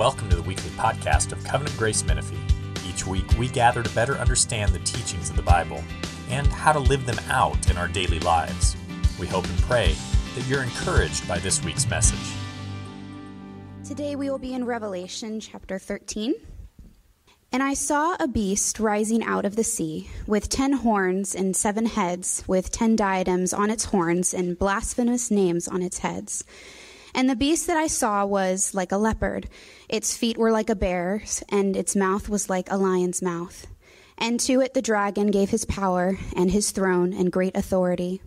Welcome to the weekly podcast of Covenant Grace Menifee. Each week, we gather to better understand the teachings of the Bible and how to live them out in our daily lives. We hope and pray that you're encouraged by this week's message. Today we will be in Revelation chapter 13. And I saw a beast rising out of the sea, with ten horns and seven heads, with ten diadems on its horns and blasphemous names on its heads. And the beast that I saw was like a leopard. Its feet were like a bear's, and its mouth was like a lion's mouth. And to it the dragon gave his power, and his throne, and great authority.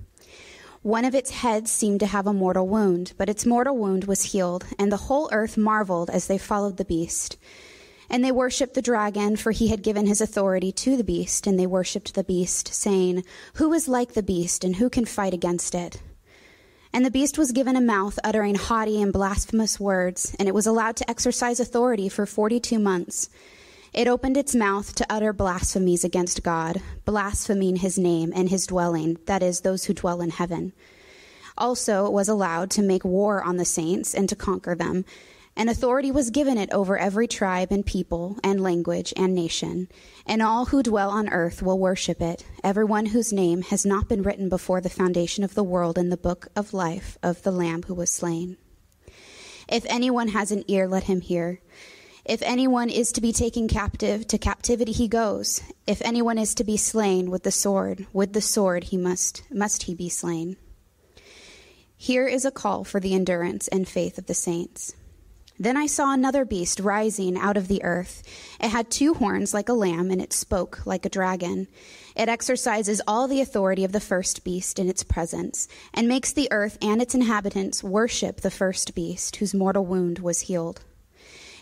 One of its heads seemed to have a mortal wound, but its mortal wound was healed, and the whole earth marveled as they followed the beast. And they worshipped the dragon, for he had given his authority to the beast, and they worshipped the beast, saying, Who is like the beast, and who can fight against it? And the beast was given a mouth uttering haughty and blasphemous words, and it was allowed to exercise authority for forty two months. It opened its mouth to utter blasphemies against God, blaspheming his name and his dwelling, that is, those who dwell in heaven. Also, it was allowed to make war on the saints and to conquer them and authority was given it over every tribe and people and language and nation. And all who dwell on earth will worship it, everyone whose name has not been written before the foundation of the world in the book of life of the Lamb who was slain. If anyone has an ear, let him hear. If anyone is to be taken captive, to captivity he goes. If anyone is to be slain with the sword, with the sword he must must he be slain. Here is a call for the endurance and faith of the saints. Then I saw another beast rising out of the earth. It had two horns like a lamb, and it spoke like a dragon. It exercises all the authority of the first beast in its presence, and makes the earth and its inhabitants worship the first beast, whose mortal wound was healed.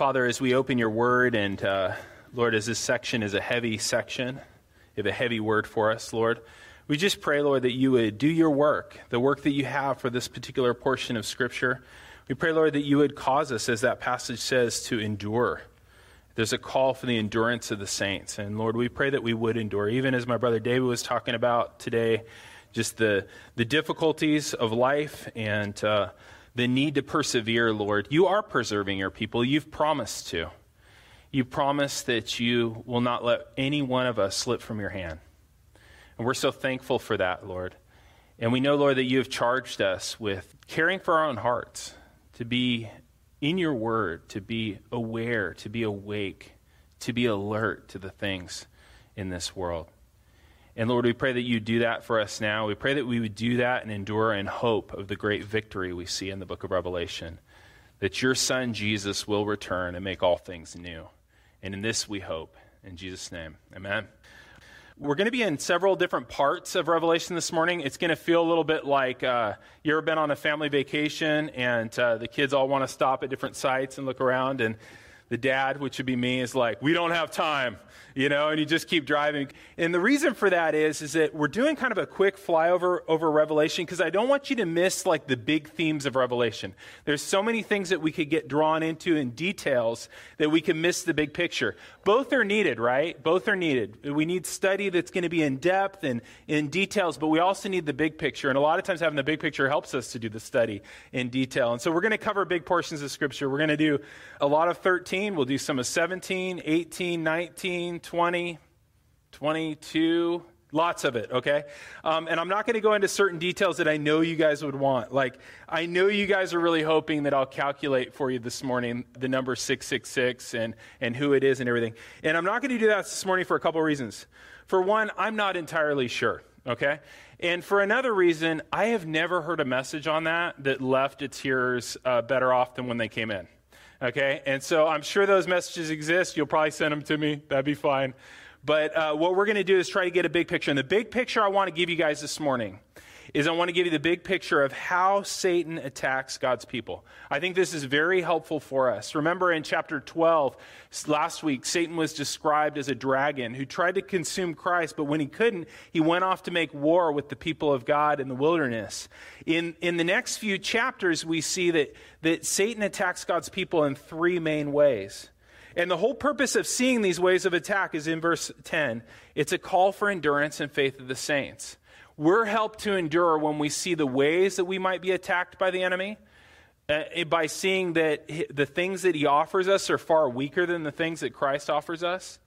Father, as we open your word, and uh, Lord, as this section is a heavy section, you have a heavy word for us, Lord, we just pray, Lord, that you would do your work, the work that you have for this particular portion of Scripture. We pray, Lord, that you would cause us, as that passage says, to endure. There's a call for the endurance of the saints. And Lord, we pray that we would endure. Even as my brother David was talking about today, just the, the difficulties of life and uh, the need to persevere, Lord. You are preserving your people. You've promised to. You promised that you will not let any one of us slip from your hand. And we're so thankful for that, Lord. And we know, Lord, that you have charged us with caring for our own hearts, to be in your word, to be aware, to be awake, to be alert to the things in this world. And Lord, we pray that you do that for us now. We pray that we would do that and endure in hope of the great victory we see in the book of Revelation. That your Son, Jesus, will return and make all things new. And in this we hope. In Jesus' name, amen. We're going to be in several different parts of Revelation this morning. It's going to feel a little bit like uh, you ever been on a family vacation and uh, the kids all want to stop at different sites and look around, and the dad, which would be me, is like, We don't have time you know, and you just keep driving. And the reason for that is, is that we're doing kind of a quick flyover over Revelation because I don't want you to miss like the big themes of Revelation. There's so many things that we could get drawn into in details that we can miss the big picture. Both are needed, right? Both are needed. We need study that's going to be in depth and in details, but we also need the big picture. And a lot of times having the big picture helps us to do the study in detail. And so we're going to cover big portions of Scripture. We're going to do a lot of 13. We'll do some of 17, 18, 19, 20, 22, Lots of it, okay? Um, and I'm not going to go into certain details that I know you guys would want. Like, I know you guys are really hoping that I'll calculate for you this morning the number 666 and, and who it is and everything. And I'm not going to do that this morning for a couple reasons. For one, I'm not entirely sure, okay? And for another reason, I have never heard a message on that that left its hearers uh, better off than when they came in. Okay? And so I'm sure those messages exist. You'll probably send them to me. That'd be fine. But uh, what we're going to do is try to get a big picture. And the big picture I want to give you guys this morning is I want to give you the big picture of how Satan attacks God's people. I think this is very helpful for us. Remember in chapter 12, last week, Satan was described as a dragon who tried to consume Christ, but when he couldn't, he went off to make war with the people of God in the wilderness. In, in the next few chapters, we see that, that Satan attacks God's people in three main ways. And the whole purpose of seeing these ways of attack is in verse 10. It's a call for endurance and faith of the saints. We're helped to endure when we see the ways that we might be attacked by the enemy, uh, by seeing that the things that he offers us are far weaker than the things that Christ offers us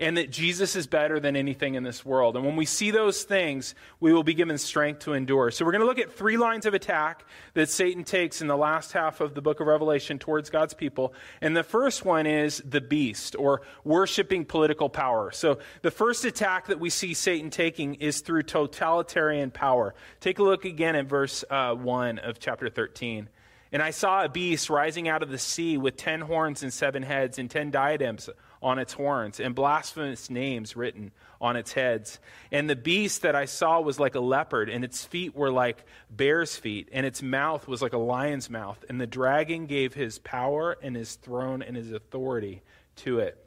and that Jesus is better than anything in this world. And when we see those things, we will be given strength to endure. So we're going to look at three lines of attack that Satan takes in the last half of the book of Revelation towards God's people. And the first one is the beast or worshiping political power. So the first attack that we see Satan taking is through totalitarian power. Take a look again at verse uh, 1 of chapter 13. And I saw a beast rising out of the sea with ten horns and seven heads and ten diadems on its horns, and blasphemous names written on its heads. And the beast that I saw was like a leopard, and its feet were like bear's feet, and its mouth was like a lion's mouth. And the dragon gave his power and his throne and his authority to it.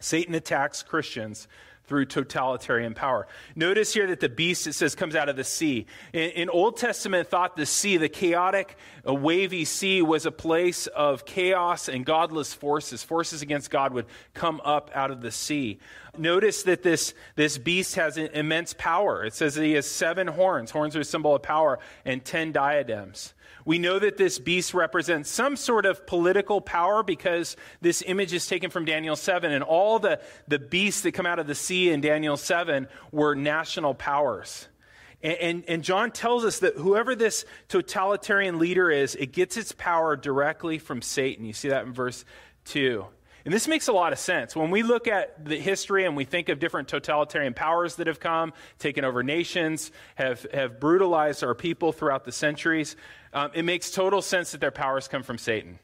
Satan attacks Christians through totalitarian power. Notice here that the beast, it says, comes out of the sea. In, in Old Testament thought, the sea, the chaotic, uh, wavy sea, was a place of chaos and godless forces. Forces against God would come up out of the sea. Notice that this, this beast has immense power. It says that he has seven horns. Horns are a symbol of power, and ten diadems. We know that this beast represents some sort of political power because this image is taken from Daniel 7, and all the, the beasts that come out of the sea in Daniel 7 were national powers. And, and, and, John tells us that whoever this totalitarian leader is, it gets its power directly from Satan. You see that in verse 2. And this makes a lot of sense. When we look at the history and we think of different totalitarian powers that have come, taken over nations, have, have brutalized our people throughout the centuries, um, it makes total sense that their powers come from Satan.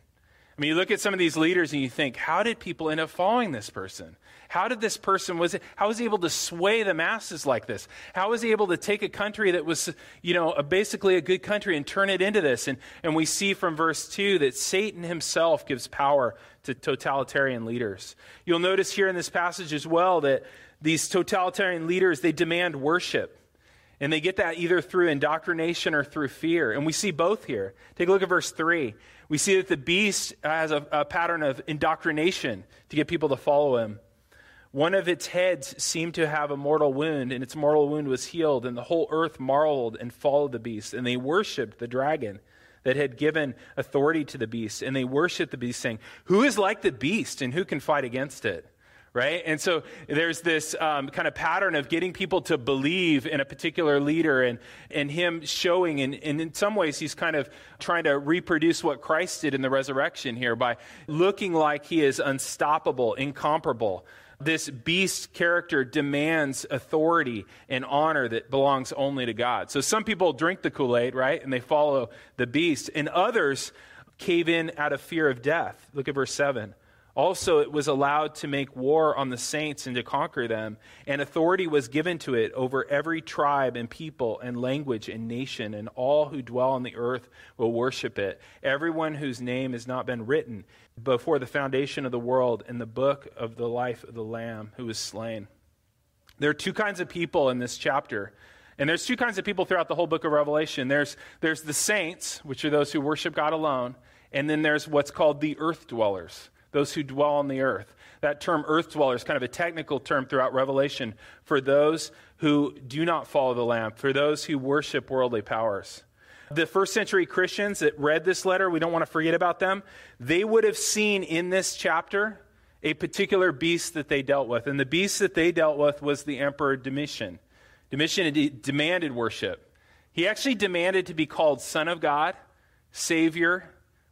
I mean, you look at some of these leaders and you think, how did people end up following this person? How did this person was it, how was he able to sway the masses like this? How was he able to take a country that was, you know, a, basically a good country and turn it into this? And and we see from verse 2 that Satan himself gives power to totalitarian leaders. You'll notice here in this passage as well that these totalitarian leaders they demand worship. And they get that either through indoctrination or through fear. And we see both here. Take a look at verse 3. We see that the beast has a, a pattern of indoctrination to get people to follow him. One of its heads seemed to have a mortal wound, and its mortal wound was healed, and the whole earth marveled and followed the beast. And they worshiped the dragon that had given authority to the beast. And they worshiped the beast, saying, Who is like the beast, and who can fight against it? Right? And so there's this um, kind of pattern of getting people to believe in a particular leader and, and him showing, and, and in some ways, he's kind of trying to reproduce what Christ did in the resurrection here by looking like he is unstoppable, incomparable. This beast character demands authority and honor that belongs only to God. So some people drink the Kool Aid, right? And they follow the beast, and others cave in out of fear of death. Look at verse 7. Also, it was allowed to make war on the saints and to conquer them, and authority was given to it over every tribe and people and language and nation, and all who dwell on the earth will worship it. Everyone whose name has not been written before the foundation of the world in the book of the life of the Lamb who was slain. There are two kinds of people in this chapter. And there's two kinds of people throughout the whole book of Revelation. There's, there's the saints, which are those who worship God alone, and then there's what's called the earth dwellers those who dwell on the earth. That term earth dweller is kind of a technical term throughout Revelation for those who do not follow the Lamb, for those who worship worldly powers. The first century Christians that read this letter, we don't want to forget about them, they would have seen in this chapter a particular beast that they dealt with. And the beast that they dealt with was the Emperor Domitian. Domitian de- demanded worship. He actually demanded to be called Son of God, Savior,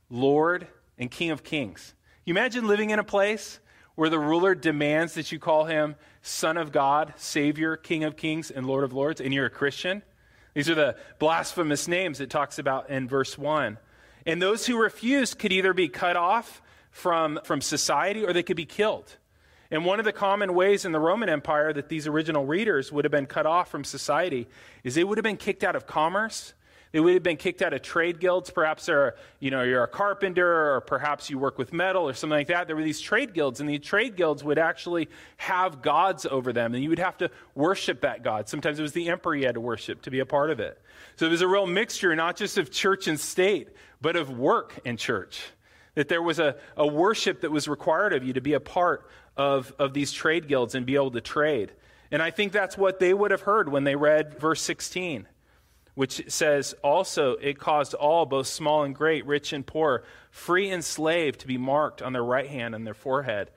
Lord, and King of Kings. You imagine living in a place where the ruler demands that you call him Son of God, Savior, King of Kings, and Lord of Lords, and you're a Christian? These are the blasphemous names it talks about in verse 1. And those who refused could either be cut off from, from society or they could be killed. And one of the common ways in the Roman Empire that these original readers would have been cut off from society is they would have been kicked out of commerce. They would have been kicked out of trade guilds. Perhaps they're, you know, you're a carpenter, or perhaps you work with metal or something like that. There were these trade guilds, and these trade guilds would actually have gods over them, and you would have to worship that god. Sometimes it was the emperor you had to worship to be a part of it. So it was a real mixture, not just of church and state, but of work and church. That there was a, a worship that was required of you to be a part of, of these trade guilds and be able to trade. And I think that's what they would have heard when they read verse 16, which says, Also, it caused all, both small and great, rich and poor, free and slave, to be marked on their right hand and their forehead,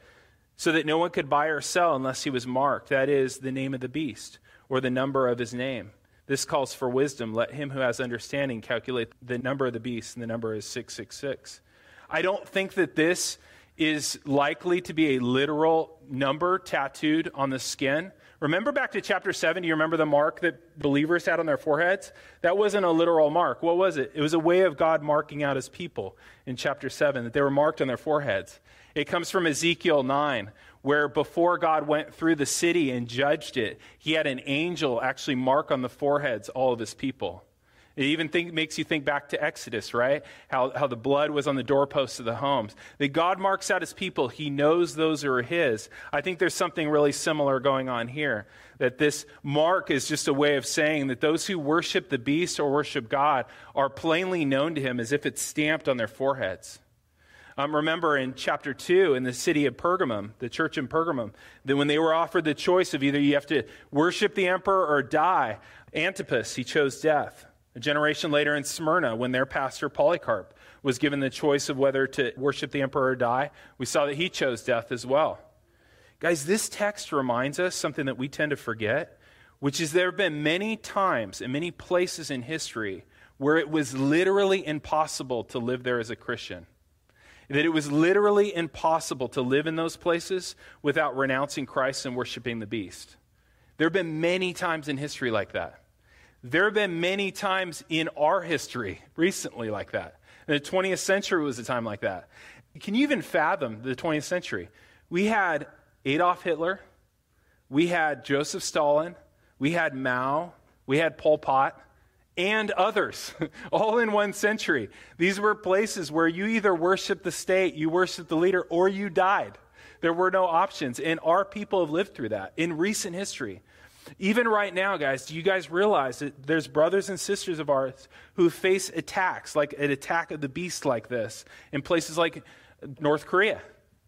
so that no one could buy or sell unless he was marked, that is, the name of the beast, or the number of his name. This calls for wisdom. Let him who has understanding calculate the number of the beast, and the number is 666. I don't think that this is likely to be a literal number tattooed on the skin. Remember back to chapter 7, do you remember the mark that believers had on their foreheads? That wasn't a literal mark. What was it? It was a way of God marking out his people in chapter 7, that they were marked on their foreheads. It comes from Ezekiel 9, where before God went through the city and judged it, he had an angel actually mark on the foreheads all of his people. It even think, makes you think back to Exodus, right? How, how the blood was on the doorposts of the homes. That God marks out his people. He knows those are his. I think there's something really similar going on here. That this mark is just a way of saying that those who worship the beast or worship God are plainly known to him as if it's stamped on their foreheads. Um, remember in chapter 2 in the city of Pergamum, the church in Pergamum, that when they were offered the choice of either you have to worship the emperor or die, Antipas, he chose death. A generation later in Smyrna, when their pastor Polycarp was given the choice of whether to worship the emperor or die, we saw that he chose death as well. Guys, this text reminds us something that we tend to forget, which is there have been many times and many places in history where it was literally impossible to live there as a Christian. That it was literally impossible to live in those places without renouncing Christ and worshiping the beast. There have been many times in history like that. There have been many times in our history recently like that. And the 20th century was a time like that. Can you even fathom the 20th century? We had Adolf Hitler, we had Joseph Stalin, we had Mao, we had Pol Pot, and others, all in one century. These were places where you either worshiped the state, you worshiped the leader, or you died. There were no options. And our people have lived through that in recent history. Even right now, guys, do you guys realize that there's brothers and sisters of ours who face attacks, like an attack of the beast like this, in places like North Korea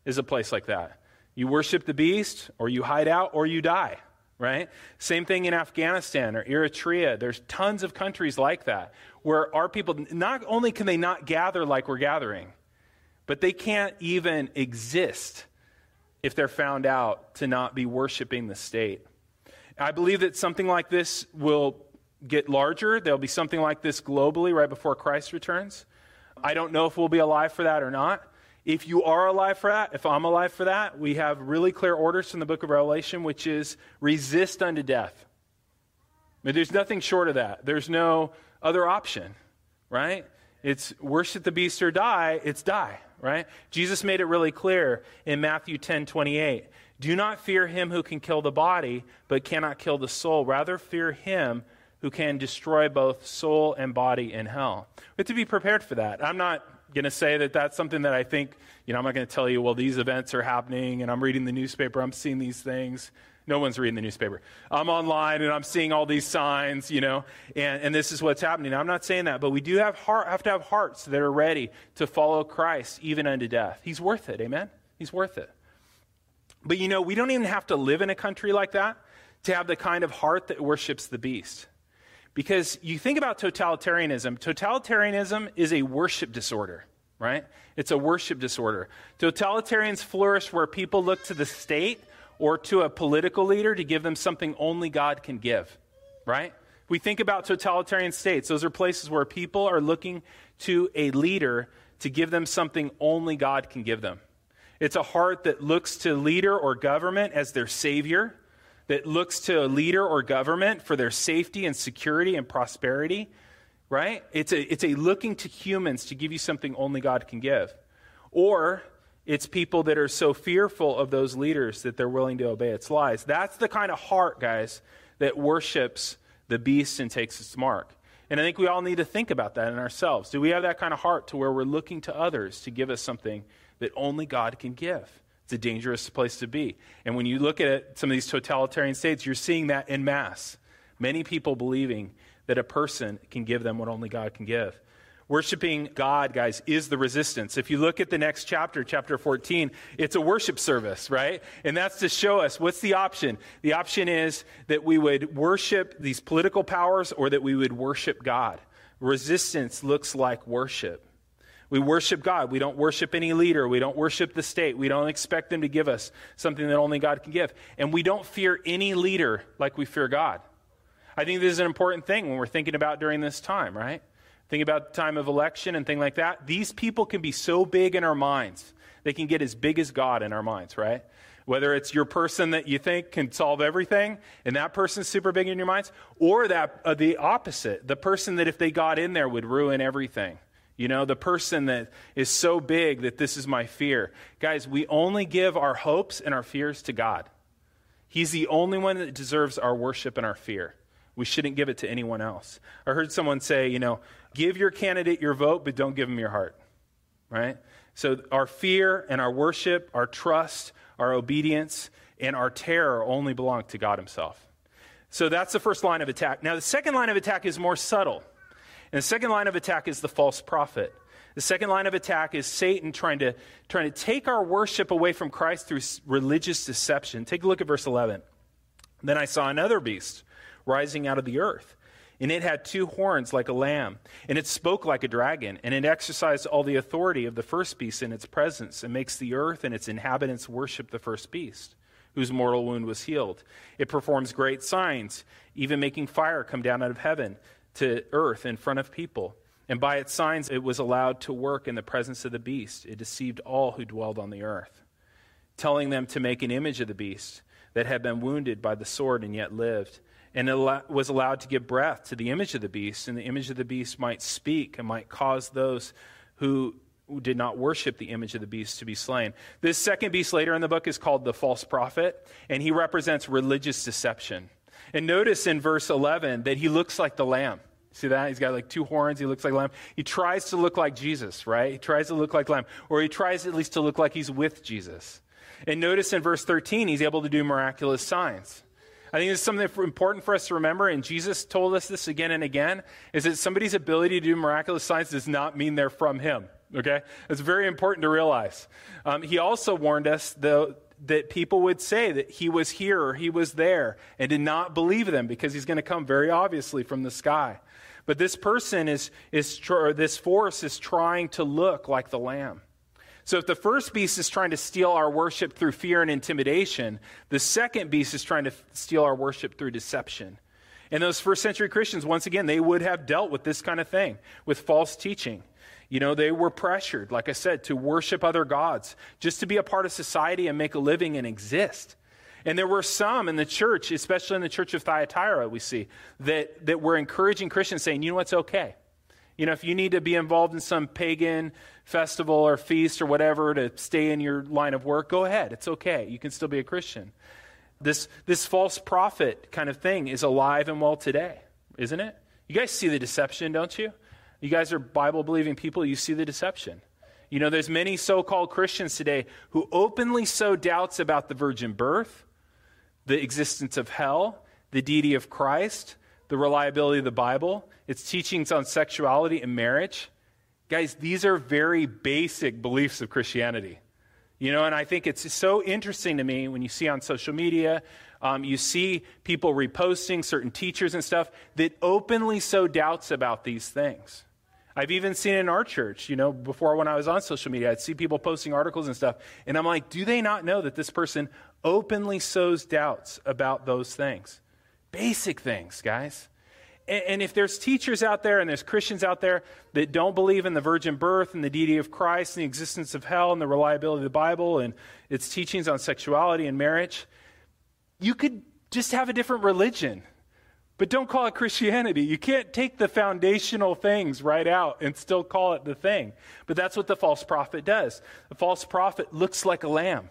is a place like that. You worship the beast, or you hide out, or you die, right? Same thing in Afghanistan or Eritrea. There's tons of countries like that where our people, not only can they not gather like we're gathering, but they can't even exist if they're found out to not be worshiping the state. I believe that something like this will get larger. There'll be something like this globally right before Christ returns. I don't know if we'll be alive for that or not. If you are alive for that, if I'm alive for that, we have really clear orders from the book of Revelation, which is resist unto death. I mean, there's nothing short of that. There's no other option, right? It's worship the beast or die, it's die, right? Jesus made it really clear in Matthew 10 28. Do not fear him who can kill the body, but cannot kill the soul. Rather, fear him who can destroy both soul and body in hell. We have to be prepared for that. I'm not going to say that that's something that I think, you know, I'm not going to tell you, well, these events are happening and I'm reading the newspaper, I'm seeing these things. No one's reading the newspaper. I'm online and I'm seeing all these signs, you know, and, and this is what's happening. I'm not saying that, but we do have, heart, have to have hearts that are ready to follow Christ even unto death. He's worth it, amen? He's worth it. But you know, we don't even have to live in a country like that to have the kind of heart that worships the beast. Because you think about totalitarianism, totalitarianism is a worship disorder, right? It's a worship disorder. Totalitarians flourish where people look to the state or to a political leader to give them something only God can give. right? We think about totalitarian states. Those are places where people are looking to a leader to give them something only God can give them. It's a heart that looks to leader or government as their savior, that looks to a leader or government for their safety and security and prosperity, right? It's a, it's a looking to humans to give you something only God can give. Or it's people that are so fearful of those leaders that they're willing to obey its lies. That's the kind of heart, guys, that worships the beast and takes its mark. And I think we all need to think about that in ourselves. Do we have that kind of heart to where we're looking to others to give us something that only God can give? It's a dangerous place to be. And when you look at some of these totalitarian states, you're seeing that in mass. Many people believing that a person can give them what only God can give. Worshiping God, guys, is the resistance. If you look at the next chapter, chapter 14, it's a worship service, right? And that's to show us what's the option? The option is that we would worship these political powers or that we would worship God. Resistance looks like worship. We worship God. We don't worship any leader. We don't worship the state. We don't expect them to give us something that only God can give. And we don't fear any leader like we fear God. I think this is an important thing when we're thinking about during this time, right? Think about the time of election and thing like that. These people can be so big in our minds. They can get as big as God in our minds, right? Whether it's your person that you think can solve everything, and that person's super big in your minds, or that uh, the opposite, the person that if they got in there would ruin everything. You know, the person that is so big that this is my fear. Guys, we only give our hopes and our fears to God. He's the only one that deserves our worship and our fear. We shouldn't give it to anyone else. I heard someone say, you know, give your candidate your vote, but don't give them your heart. Right? So our fear and our worship, our trust, our obedience, and our terror only belong to God Himself. So that's the first line of attack. Now, the second line of attack is more subtle. And the second line of attack is the false prophet. The second line of attack is Satan trying to, trying to take our worship away from Christ through religious deception. Take a look at verse 11. Then I saw another beast rising out of the earth. And it had two horns like a lamb, and it spoke like a dragon, and it exercised all the authority of the first beast in its presence, and makes the earth and its inhabitants worship the first beast, whose mortal wound was healed. It performs great signs, even making fire come down out of heaven to earth in front of people. And by its signs it was allowed to work in the presence of the beast. It deceived all who dwelled on the earth, telling them to make an image of the beast that had been wounded by the sword and yet lived and was allowed to give breath to the image of the beast, and the image of the beast might speak and might cause those who did not worship the image of the beast to be slain. This second beast later in the book is called the false prophet, and he represents religious deception. And notice in verse 11 that he looks like the lamb. See that? He's got like two horns. He looks like lamb. He tries to look like Jesus, right? He tries to look like lamb. Or he tries at least to look like he's with Jesus. And notice in verse 13, he's able to do miraculous signs. I think it's something important for us to remember, and Jesus told us this again and again, is that somebody's ability to do miraculous signs does not mean they're from him. Okay? It's very important to realize. Um, he also warned us, though, that people would say that he was here or he was there and did not believe them because he's going to come very obviously from the sky. But this person is, is or this force is trying to look like the lamb. So if the first beast is trying to steal our worship through fear and intimidation, the second beast is trying to steal our worship through deception. And those first century Christians, once again, they would have dealt with this kind of thing, with false teaching. You know, they were pressured, like I said, to worship other gods, just to be a part of society and make a living and exist. And there were some in the church, especially in the church of Thyatira, we see, that, that were encouraging Christians saying, you know what's okay. You know, if you need to be involved in some pagan festival or feast or whatever to stay in your line of work, go ahead. It's okay. You can still be a Christian. This, this false prophet kind of thing is alive and well today, isn't it? You guys see the deception, don't you? You guys are Bible believing people, you see the deception. You know, there's many so called Christians today who openly sow doubts about the virgin birth, the existence of hell, the deity of Christ, the reliability of the Bible, its teachings on sexuality and marriage. Guys, these are very basic beliefs of Christianity. You know, and I think it's so interesting to me when you see on social media, um, you see people reposting certain teachers and stuff that openly sow doubts about these things. I've even seen in our church, you know, before when I was on social media, I'd see people posting articles and stuff, and I'm like, do they not know that this person openly sows doubts about those things? Basic things, guys. And, if there's teachers out there and there's Christians out there that don't believe in the virgin birth and the deity of Christ and the existence of hell and the reliability of the Bible and its teachings on sexuality and marriage, you could just have a different religion. But don't call it Christianity. You can't take the foundational things right out and still call it the thing. But that's what the false prophet does. The false prophet looks like a lamb.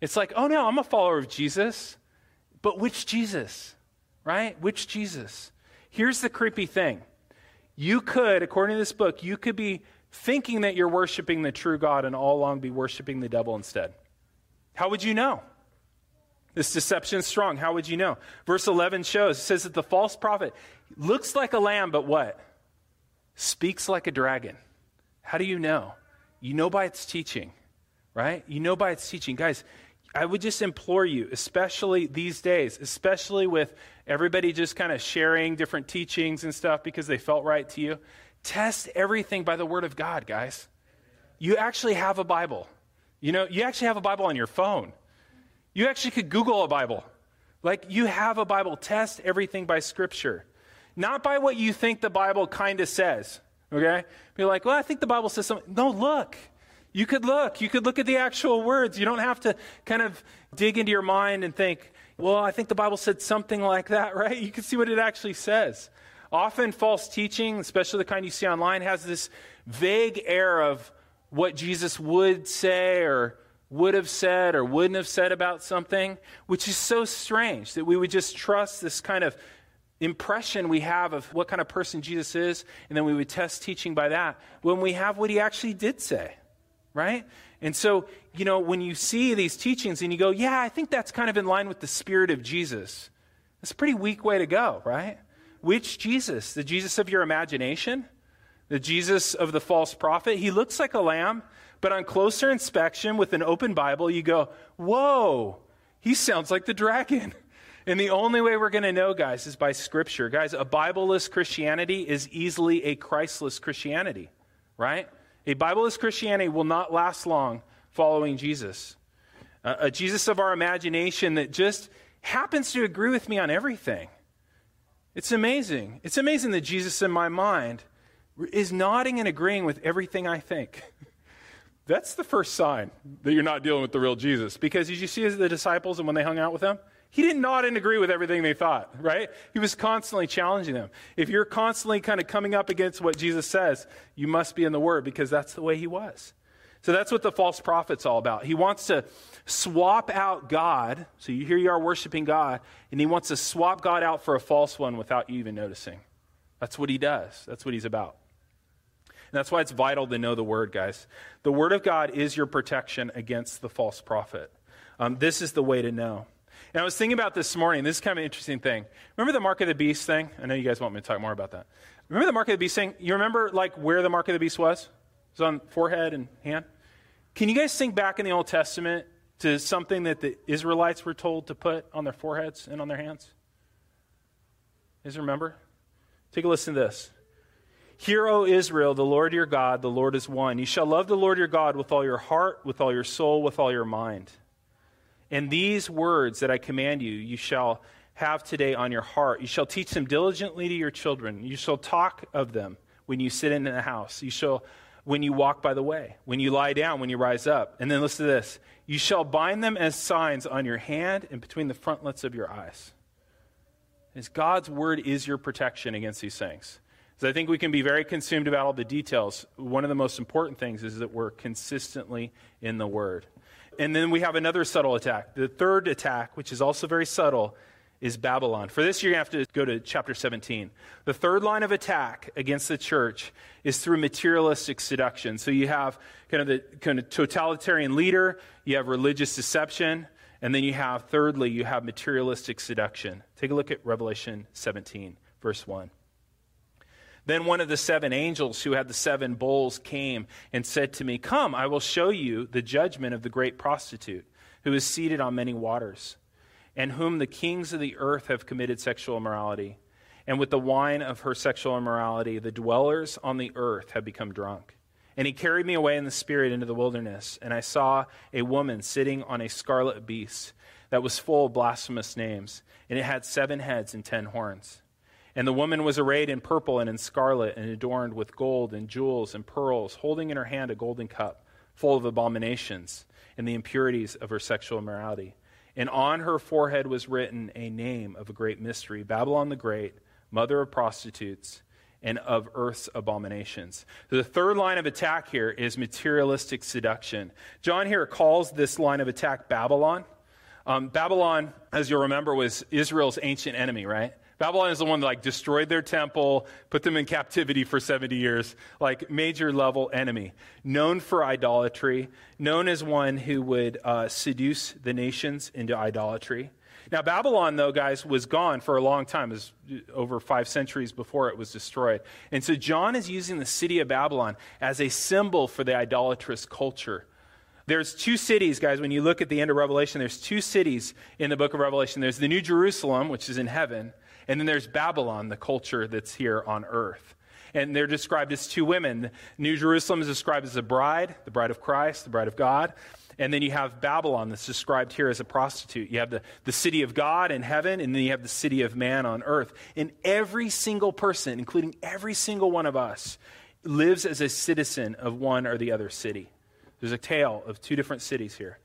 It's like, oh no, I'm a follower of Jesus. But which Jesus? Right? Which Jesus? Here's the creepy thing. You could, according to this book, you could be thinking that you're worshiping the true God and all along be worshiping the devil instead. How would you know? This deception is strong. How would you know? Verse 11 shows, it says that the false prophet looks like a lamb, but what? Speaks like a dragon. How do you know? You know by its teaching, right? You know by its teaching. Guys, I would just implore you, especially these days, especially with everybody just kind of sharing different teachings and stuff because they felt right to you, test everything by the Word of God, guys. You actually have a Bible. You know, you actually have a Bible on your phone. You actually could Google a Bible. Like, you have a Bible. Test everything by Scripture, not by what you think the Bible kind of says. Okay? Be like, well, I think the Bible says something. No, look. You could look. You could look at the actual words. You don't have to kind of dig into your mind and think, well, I think the Bible said something like that, right? You can see what it actually says. Often, false teaching, especially the kind you see online, has this vague air of what Jesus would say or would have said or wouldn't have said about something, which is so strange that we would just trust this kind of impression we have of what kind of person Jesus is, and then we would test teaching by that when we have what he actually did say, right? And so, you know, when you see these teachings and you go, yeah, I think that's kind of in line with the spirit of Jesus, that's a pretty weak way to go, right? Which Jesus? The Jesus of your imagination? The Jesus of the false prophet? He looks like a lamb, but on closer inspection with an open Bible, you go, whoa, he sounds like the dragon. And the only way we're going to know, guys, is by Scripture. Guys, a Bibleless Christianity is easily a Christless Christianity, right? A Bibleless Christianity will not last long following Jesus. Uh, a Jesus of our imagination that just happens to agree with me on everything. It's amazing. It's amazing that Jesus in my mind is nodding and agreeing with everything I think. That's the first sign that you're not dealing with the real Jesus. Because as you see the disciples and when they hung out with him, he didn't nod and agree with everything they thought, right? He was constantly challenging them. If you're constantly kind of coming up against what Jesus says, you must be in the Word because that's the way he was. So that's what the false prophet's all about. He wants to swap out God. So you here you are worshiping God, and he wants to swap God out for a false one without you even noticing. That's what he does. That's what he's about. And that's why it's vital to know the Word, guys. The Word of God is your protection against the false prophet. Um, this is the way to know. And I was thinking about this morning. This is kind of an interesting thing. Remember the mark of the beast thing? I know you guys want me to talk more about that. Remember the mark of the beast thing? You remember like where the mark of the beast was? It was on forehead and hand. Can you guys think back in the Old Testament to something that the Israelites were told to put on their foreheads and on their hands? Guys remember? Take a listen to this. Hear, O Israel, the Lord your God, the Lord is one. You shall love the Lord your God with all your heart, with all your soul, with all your mind. And these words that I command you, you shall have today on your heart. You shall teach them diligently to your children. You shall talk of them when you sit in the house. You shall when you walk by the way, when you lie down, when you rise up. And then listen to this. You shall bind them as signs on your hand and between the frontlets of your eyes. As God's word is your protection against these things. Because I think we can be very consumed about all the details. One of the most important things is that we're consistently in the Word. And then we have another subtle attack. The third attack, which is also very subtle, is Babylon. For this, you're going to have to go to chapter 17. The third line of attack against the church is through materialistic seduction. So you have kind of the kind of totalitarian leader, you have religious deception, and then you have, thirdly, you have materialistic seduction. Take a look at Revelation 17, verse 1. Then one of the seven angels who had the seven bowls came and said to me, Come, I will show you the judgment of the great prostitute, who is seated on many waters, and whom the kings of the earth have committed sexual immorality. And with the wine of her sexual immorality, the dwellers on the earth have become drunk. And he carried me away in the spirit into the wilderness, and I saw a woman sitting on a scarlet beast that was full of blasphemous names, and it had seven heads and ten horns. And the woman was arrayed in purple and in scarlet, and adorned with gold and jewels and pearls, holding in her hand a golden cup full of abominations and the impurities of her sexual immorality. And on her forehead was written a name of a great mystery Babylon the Great, mother of prostitutes and of earth's abominations. The third line of attack here is materialistic seduction. John here calls this line of attack Babylon. Um, Babylon, as you'll remember, was Israel's ancient enemy, right? Babylon is the one that like destroyed their temple, put them in captivity for 70 years, like major level enemy. Known for idolatry, known as one who would uh, seduce the nations into idolatry. Now, Babylon, though, guys, was gone for a long time. It was over five centuries before it was destroyed. And so John is using the city of Babylon as a symbol for the idolatrous culture there's two cities, guys, when you look at the end of Revelation, there's two cities in the book of Revelation. There's the New Jerusalem, which is in heaven, and then there's Babylon, the culture that's here on earth. And they're described as two women. New Jerusalem is described as a bride, the bride of Christ, the bride of God. And then you have Babylon that's described here as a prostitute. You have the, the city of God in heaven, and then you have the city of man on earth. And every single person, including every single one of us, lives as a citizen of one or the other city. There's a tale of two different cities here.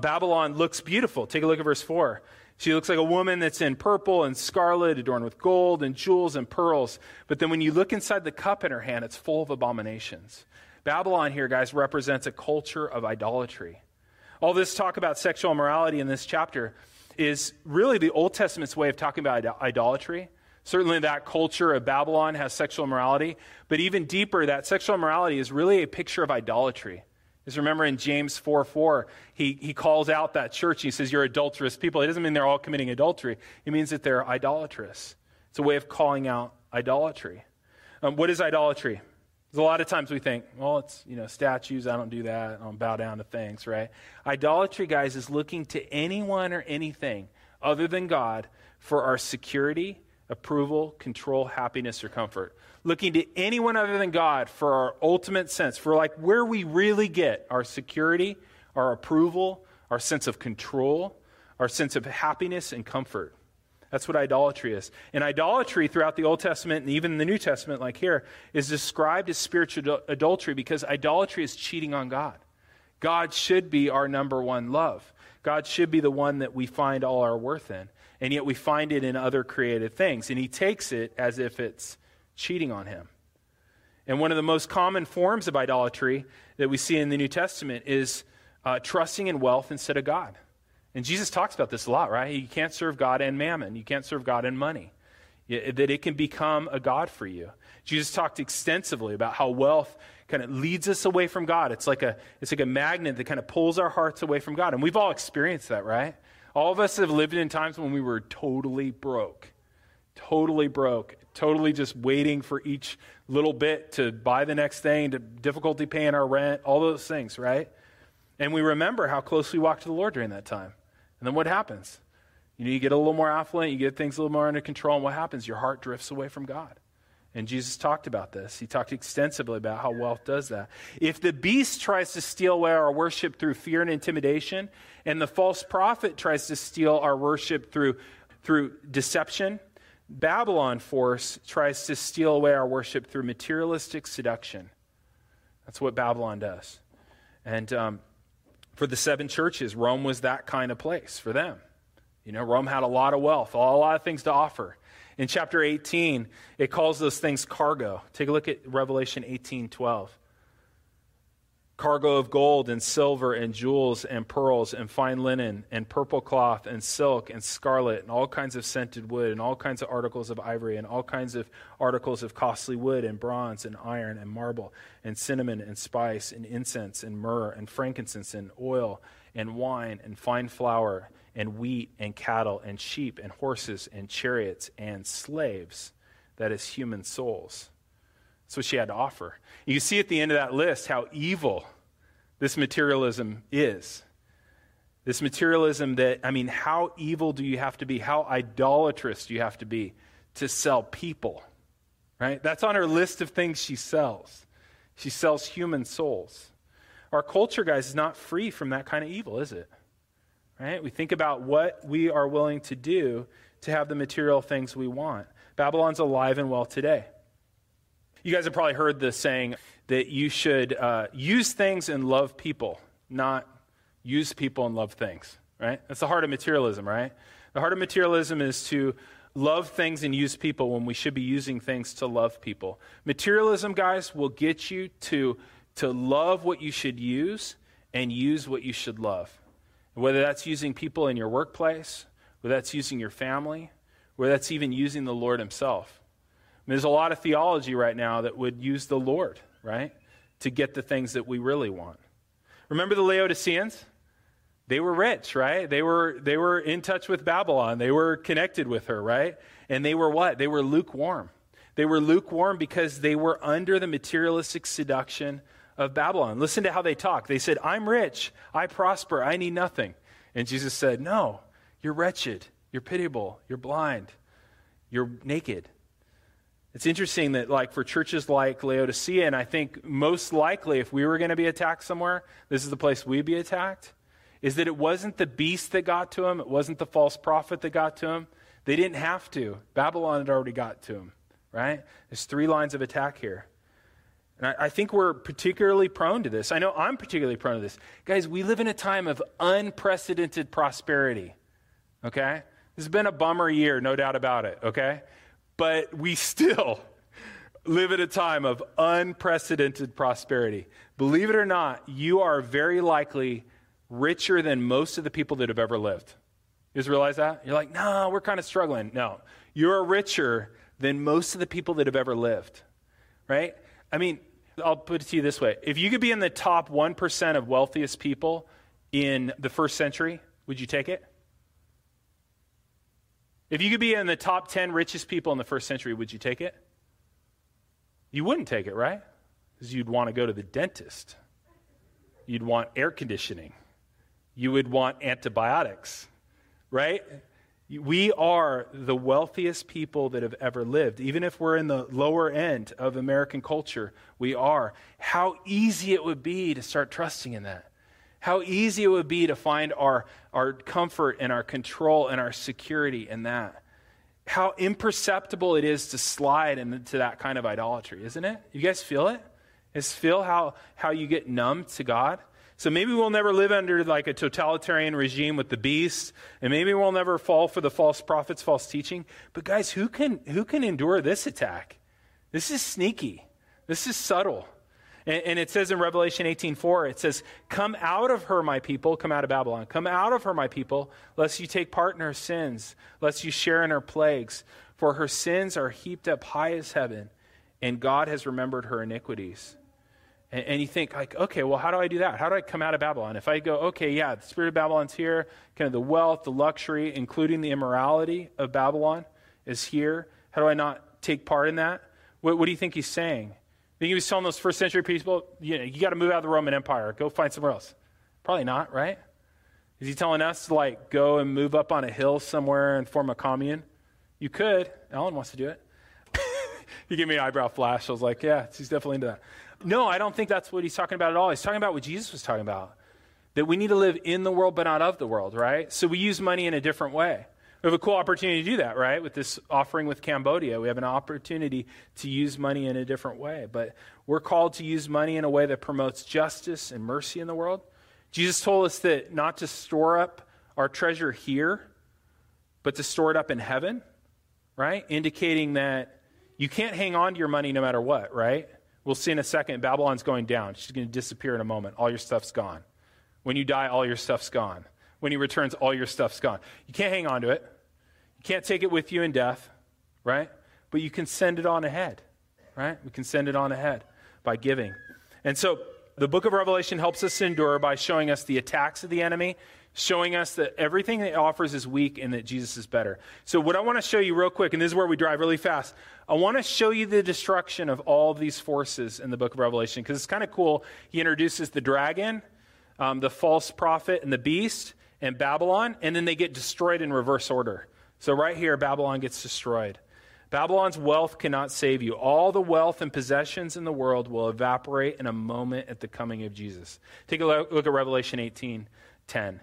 Babylon looks beautiful. Take a look at verse 4. She looks like a woman that's in purple and scarlet, adorned with gold and jewels and pearls. But then when you look inside the cup in her hand, it's full of abominations. Babylon here, guys, represents a culture of idolatry. All this talk about sexual immorality in this chapter is really the Old Testament's way of talking about idolatry. Certainly, that culture of Babylon has sexual immorality, but even deeper, that sexual immorality is really a picture of idolatry. Just remember in James 4 4, he, he calls out that church. He says, You're adulterous people. It doesn't mean they're all committing adultery, it means that they're idolatrous. It's a way of calling out idolatry. Um, what is idolatry? A lot of times we think, well, it's, you know, statues, I don't do that, I don't bow down to things, right? Idolatry, guys, is looking to anyone or anything other than God for our security, approval, control, happiness, or comfort looking to anyone other than God for our ultimate sense, for like where we really get our security, our approval, our sense of control, our sense of happiness and comfort. That's what idolatry is. And idolatry throughout the Old Testament and even the New Testament, like here, is described as spiritual adultery because idolatry is cheating on God. God should be our number one love. God should be the one that we find all our worth in. And yet we find it in other created things. And He takes it as if it's cheating on him. And one of the most common forms of idolatry that we see in the New Testament is uh, trusting in wealth instead of God. And Jesus talks about this a lot, right? You can't serve God and mammon, you can't serve God and money. That it can become a God for you. Jesus talked extensively about how wealth kind of leads us away from God. It's like a, it's like a magnet that kind of pulls our hearts away from God. And we've all experienced that, right? All of us have lived in times when we were totally broke. Totally broke totally just waiting for each little bit to buy the next thing, to difficulty paying our rent, all those things, right? And we remember how close we walked to the Lord during that time. And then what happens? You know, you get a little more affluent, you get things a little more under control, and what happens? Your heart drifts away from God. And Jesus talked about this. He talked extensively about how wealth does that. If the beast tries to steal away our worship through fear and intimidation, and the false prophet tries to steal our worship through, through deception, Babylon force tries to steal away our worship through materialistic seduction. That's what Babylon does. And um, for the seven churches, Rome was that kind of place for them. You know, Rome had a lot of wealth, a lot of things to offer. In chapter 18, it calls those things cargo. Take a look at Revelation 18 12 cargo of gold and silver and jewels and pearls and fine linen and purple cloth and silk and scarlet and all kinds of scented wood and all kinds of articles of ivory and all kinds of articles of costly wood and bronze and iron and marble and cinnamon and spice and incense and myrrh and frankincense and oil and wine and fine flour and wheat and cattle and sheep and horses and chariots and slaves that is human souls that's what she had to offer. You see at the end of that list how evil this materialism is. This materialism that, I mean, how evil do you have to be? How idolatrous do you have to be to sell people? Right? That's on her list of things she sells. She sells human souls. Our culture, guys, is not free from that kind of evil, is it? Right? We think about what we are willing to do to have the material things we want. Babylon's alive and well today. You guys have probably heard the saying that you should uh, use things and love people, not use people and love things, right? That's the heart of materialism, right? The heart of materialism is to love things and use people when we should be using things to love people. Materialism, guys, will get you to, to love what you should use and use what you should love. Whether that's using people in your workplace, whether that's using your family, whether that's even using the Lord Himself. I mean, there's a lot of theology right now that would use the Lord, right, to get the things that we really want. Remember the Laodiceans? They were rich, right? They were, they were in touch with Babylon. They were connected with her, right? And they were what? They were lukewarm. They were lukewarm because they were under the materialistic seduction of Babylon. Listen to how they talk. They said, I'm rich. I prosper. I need nothing. And Jesus said, No, you're wretched. You're pitiable. You're blind. You're naked. It's interesting that, like, for churches like Laodicea, and I think most likely if we were going to be attacked somewhere, this is the place we'd be attacked is that it wasn't the beast that got to him, it wasn't the false prophet that got to him. They didn't have to. Babylon had already got to him, right? There's three lines of attack here. And I, I, think we're particularly prone to this. I know I'm particularly prone to this. Guys, we live in a time of unprecedented prosperity, okay? This has been a bummer year, no doubt about it, okay? But we still live at a time of unprecedented prosperity. Believe it or not, you are very likely richer than most of the people that have ever lived. You just realize that? You're like, no, we're kind of struggling. No, you're richer than most of the people that have ever lived, right? I mean, I'll put it to you this way if you could be in the top 1% of wealthiest people in the first century, would you take it? If you could be in the top 10 richest people in the first century, would you take it? You wouldn't take it, right? Because you'd want to go to the dentist. You'd want air conditioning you would want antibiotics, right? We are the wealthiest people that have ever lived. Even if we're in the lower end of American culture, we are. How easy it would be to start trusting in that. How easy it would be to find our, our comfort and our control and our security in that. How imperceptible it is to slide into that kind of idolatry, isn't it? You guys feel it? Is feel how, how you get numb to God? So maybe we'll never live under like a totalitarian regime with the beast, and maybe we'll never fall for the false prophets, false teaching. But guys, who can who can endure this attack? This is sneaky. This is subtle. And, and it says in Revelation 18:4, it says, "Come out of her, my people, come out of Babylon. Come out of her, my people, lest you take part in her sins, lest you share in her plagues, for her sins are heaped up high as heaven, and God has remembered her iniquities." And, and, you think, like, okay, well, how do I do that? How do I come out of Babylon? If I go, okay, yeah, the spirit of Babylon's here, kind of the wealth, the luxury, including the immorality of Babylon is here. How do I not take part in that? What, what do you think he's saying? You think he was telling those first century people, you know, you got to move out of the Roman Empire, go find somewhere else? Probably not, right? Is he telling us to like go and move up on a hill somewhere and form a commune? You could. Alan wants to do it. he gave me an eyebrow flash. I was like, yeah, he's definitely into that. No, I don't think that's what he's talking about at all. He's talking about what Jesus was talking about that we need to live in the world but not of the world, right? So we use money in a different way. We have a cool opportunity to do that, right? With this offering with Cambodia, we have an opportunity to use money in a different way. But we're called to use money in a way that promotes justice and mercy in the world. Jesus told us that not to store up our treasure here, but to store it up in heaven, right? Indicating that you can't hang on to your money no matter what, right? We'll see in a second, Babylon's going down. She's going to disappear in a moment. All your stuff's gone. When you die, all your stuff's gone. When he returns, all your stuff's gone. You can't hang on to it. You can't take it with you in death, right? But you can send it on ahead, right? We can send it on ahead by giving. And so the book of Revelation helps us endure by showing us the attacks of the enemy showing us that everything it offers is weak and that Jesus is better. So, what I want to show you real quick, and this is where we drive really fast, I want to show you the destruction of all of these forces in the book of Revelation because it's kind of cool. He introduces the dragon, um, the false prophet, and the beast, and Babylon, and then they get destroyed in reverse order. So, right here, Babylon gets destroyed. Babylon's wealth cannot save you. All the wealth and possessions in the world will evaporate in a moment at the coming of Jesus. Take a look at Revelation 18 10.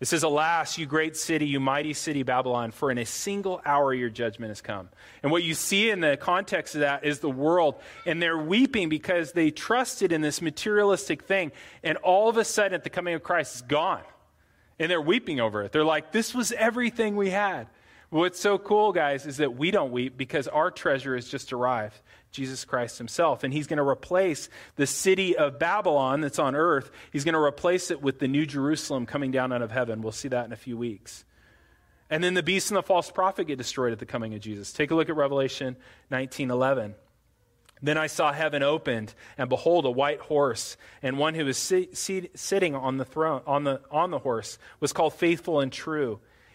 It says, Alas, you great city, you mighty city, Babylon, for in a single hour your judgment has come. And what you see in the context of that is the world, and they're weeping because they trusted in this materialistic thing, and all of a sudden at the coming of Christ, it's gone. And they're weeping over it. They're like, This was everything we had. What's so cool, guys, is that we don't weep because our treasure has just arrived. Jesus Christ himself. And he's going to replace the city of Babylon that's on earth, he's going to replace it with the new Jerusalem coming down out of heaven. We'll see that in a few weeks. And then the beast and the false prophet get destroyed at the coming of Jesus. Take a look at Revelation 19:11. Then I saw heaven opened, and behold, a white horse, and one who was si- si- sitting on the throne, on the on the horse, was called faithful and true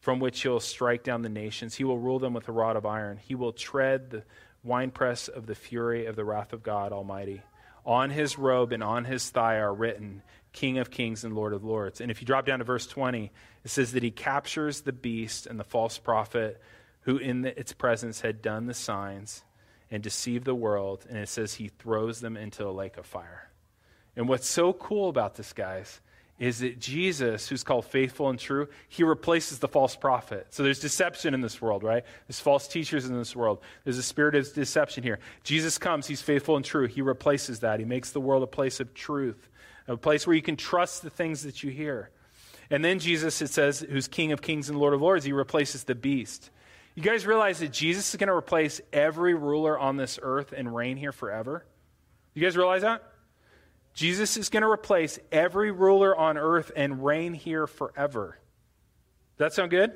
from which he'll strike down the nations. He will rule them with a rod of iron. He will tread the winepress of the fury of the wrath of God Almighty. On his robe and on his thigh are written, King of Kings and Lord of Lords. And if you drop down to verse 20, it says that he captures the beast and the false prophet who in the, its presence had done the signs and deceived the world. And it says he throws them into a lake of fire. And what's so cool about this, guys, is that Jesus, who's called faithful and true, he replaces the false prophet. So there's deception in this world, right? There's false teachers in this world. There's a spirit of deception here. Jesus comes, he's faithful and true. He replaces that. He makes the world a place of truth, a place where you can trust the things that you hear. And then Jesus, it says, who's King of kings and Lord of lords, he replaces the beast. You guys realize that Jesus is going to replace every ruler on this earth and reign here forever? You guys realize that? Jesus is going to replace every ruler on earth and reign here forever. Does that sound good?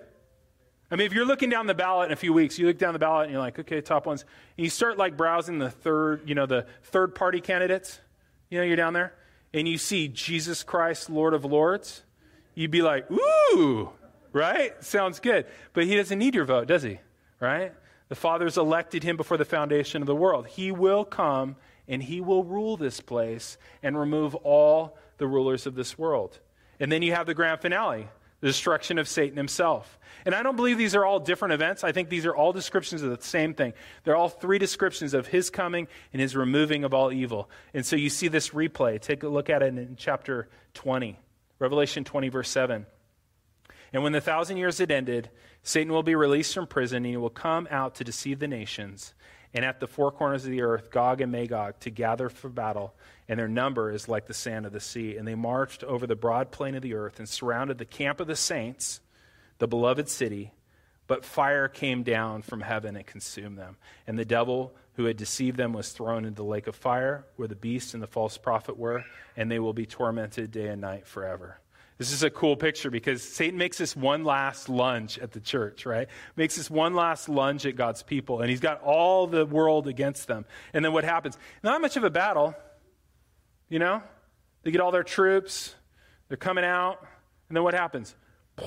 I mean, if you're looking down the ballot in a few weeks, you look down the ballot and you're like, okay, top ones, and you start like browsing the third, you know, the third party candidates. You know, you're down there, and you see Jesus Christ, Lord of Lords. You'd be like, ooh, right? Sounds good. But he doesn't need your vote, does he? Right? The Father's elected him before the foundation of the world. He will come and he will rule this place and remove all the rulers of this world. And then you have the grand finale, the destruction of Satan himself. And I don't believe these are all different events. I think these are all descriptions of the same thing. They're all three descriptions of his coming and his removing of all evil. And so you see this replay. Take a look at it in chapter 20, Revelation 20, verse 7. And when the thousand years had ended, Satan will be released from prison and he will come out to deceive the nations and at the four corners of the earth, Gog and Magog, to gather for battle, and their number is like the sand of the sea. And they marched over the broad plain of the earth and surrounded the camp of the saints, the beloved city. But fire came down from heaven and consumed them. And the devil who had deceived them was thrown into the lake of fire, where the beast and the false prophet were, and they will be tormented day and night forever. This is a cool picture because Satan makes this one last lunge at the church, right? Makes this one last lunge at God's people, and he's got all the world against them. And then what happens? Not much of a battle, you know? They get all their troops, they're coming out, and then what happens?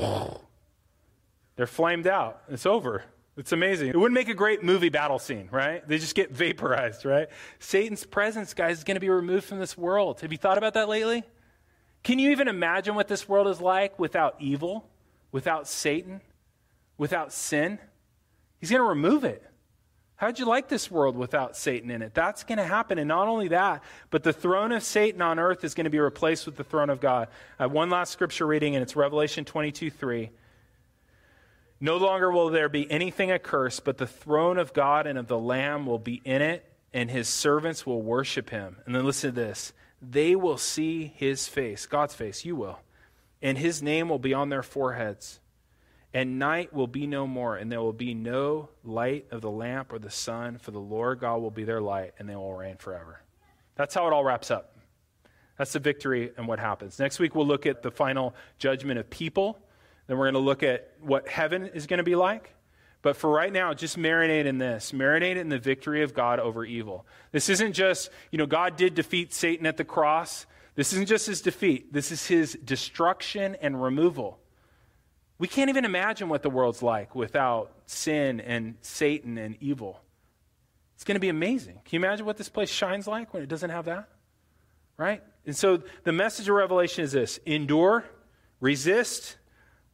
They're flamed out. It's over. It's amazing. It wouldn't make a great movie battle scene, right? They just get vaporized, right? Satan's presence, guys, is going to be removed from this world. Have you thought about that lately? Can you even imagine what this world is like without evil, without Satan, without sin? He's going to remove it. How'd you like this world without Satan in it? That's going to happen. And not only that, but the throne of Satan on earth is going to be replaced with the throne of God. One last scripture reading, and it's Revelation 22 3. No longer will there be anything accursed, but the throne of God and of the Lamb will be in it, and his servants will worship him. And then listen to this they will see his face, God's face, you will, and his name will be on their foreheads. And night will be no more, and there will be no light of the lamp or the sun, for the Lord God will be their light, and they will reign forever. That's how it all wraps up. That's the victory and what happens. Next week, we'll look at the final judgment of people. Then we're going to look at what heaven is going to be like. But for right now, just marinate in this. Marinate in the victory of God over evil. This isn't just, you know, God did defeat Satan at the cross. This isn't just his defeat, this is his destruction and removal. We can't even imagine what the world's like without sin and Satan and evil. It's going to be amazing. Can you imagine what this place shines like when it doesn't have that? Right? And so the message of Revelation is this endure, resist,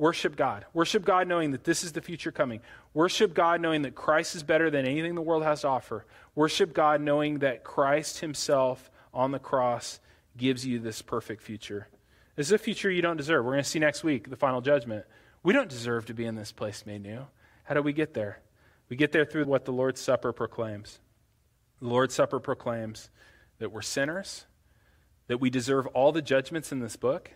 worship God. Worship God knowing that this is the future coming. Worship God knowing that Christ is better than anything the world has to offer. Worship God knowing that Christ Himself on the cross gives you this perfect future. This is a future you don't deserve. We're going to see next week the final judgment. We don't deserve to be in this place made new. How do we get there? We get there through what the Lord's Supper proclaims. The Lord's Supper proclaims that we're sinners, that we deserve all the judgments in this book,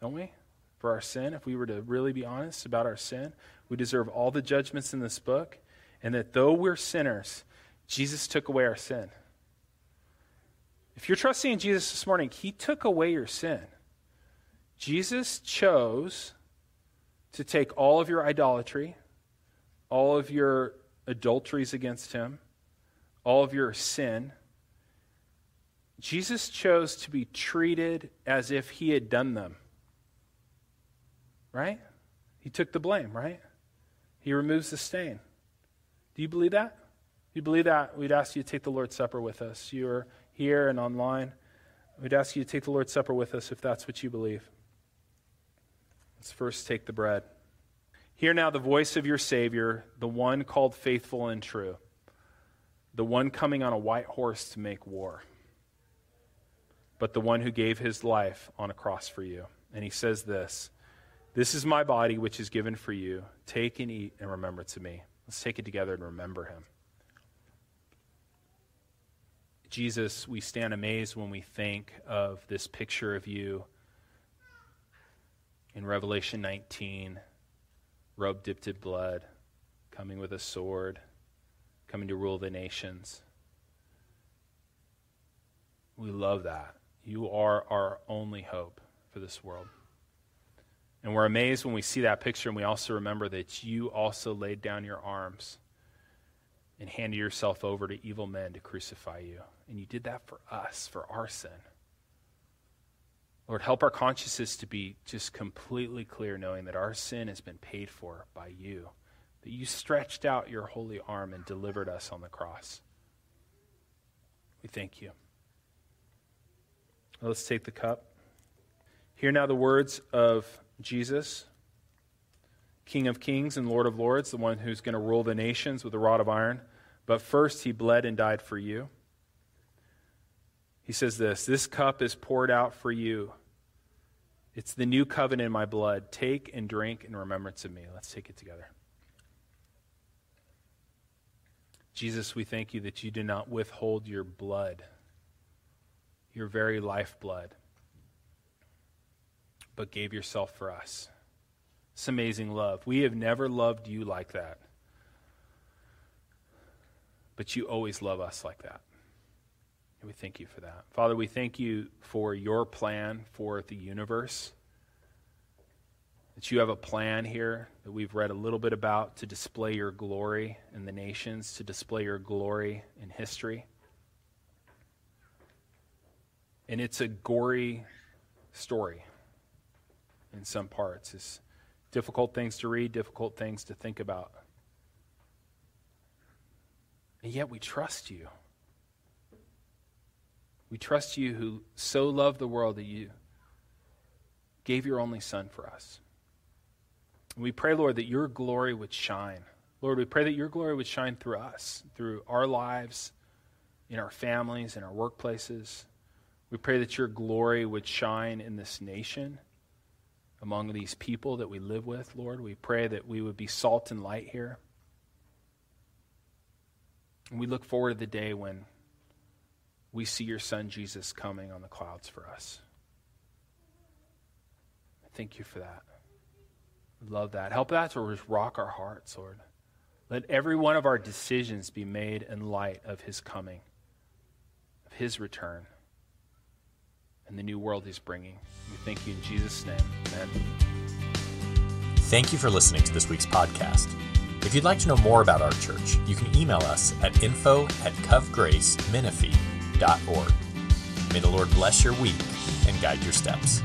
don't we? For our sin, if we were to really be honest about our sin, we deserve all the judgments in this book, and that though we're sinners, Jesus took away our sin. If you're trusting in Jesus this morning, He took away your sin. Jesus chose to take all of your idolatry, all of your adulteries against him, all of your sin. Jesus chose to be treated as if he had done them. Right? He took the blame, right? He removes the stain. Do you believe that? You believe that, we'd ask you to take the Lord's Supper with us. You're here and online. We'd ask you to take the Lord's Supper with us if that's what you believe. Let's first take the bread. Hear now the voice of your Savior, the one called faithful and true, the one coming on a white horse to make war, but the one who gave his life on a cross for you. And he says this This is my body, which is given for you. Take and eat and remember of me. Let's take it together and remember him. Jesus, we stand amazed when we think of this picture of you in Revelation 19, robe dipped in blood, coming with a sword, coming to rule the nations. We love that. You are our only hope for this world. And we're amazed when we see that picture, and we also remember that you also laid down your arms and handed yourself over to evil men to crucify you. And you did that for us, for our sin. Lord, help our consciences to be just completely clear, knowing that our sin has been paid for by you, that you stretched out your holy arm and delivered us on the cross. We thank you. Let's take the cup. Hear now the words of Jesus, King of kings and Lord of lords, the one who's going to rule the nations with a rod of iron. But first, he bled and died for you. He says this This cup is poured out for you. It's the new covenant in my blood. Take and drink in remembrance of me. Let's take it together. Jesus, we thank you that you did not withhold your blood, your very lifeblood, but gave yourself for us. It's amazing love. We have never loved you like that. But you always love us like that. And we thank you for that. Father, we thank you for your plan for the universe. That you have a plan here that we've read a little bit about to display your glory in the nations, to display your glory in history. And it's a gory story in some parts. It's difficult things to read, difficult things to think about. And yet we trust you. We trust you who so loved the world that you gave your only Son for us. And we pray, Lord, that your glory would shine. Lord, we pray that your glory would shine through us, through our lives, in our families, in our workplaces. We pray that your glory would shine in this nation, among these people that we live with, Lord. We pray that we would be salt and light here. And we look forward to the day when we see your son Jesus coming on the clouds for us. Thank you for that. Love that. Help that to rock our hearts, Lord. Let every one of our decisions be made in light of his coming, of his return, and the new world he's bringing. We thank you in Jesus' name. Amen. Thank you for listening to this week's podcast. If you'd like to know more about our church, you can email us at info at covgracemenifee.org. May the Lord bless your week and guide your steps.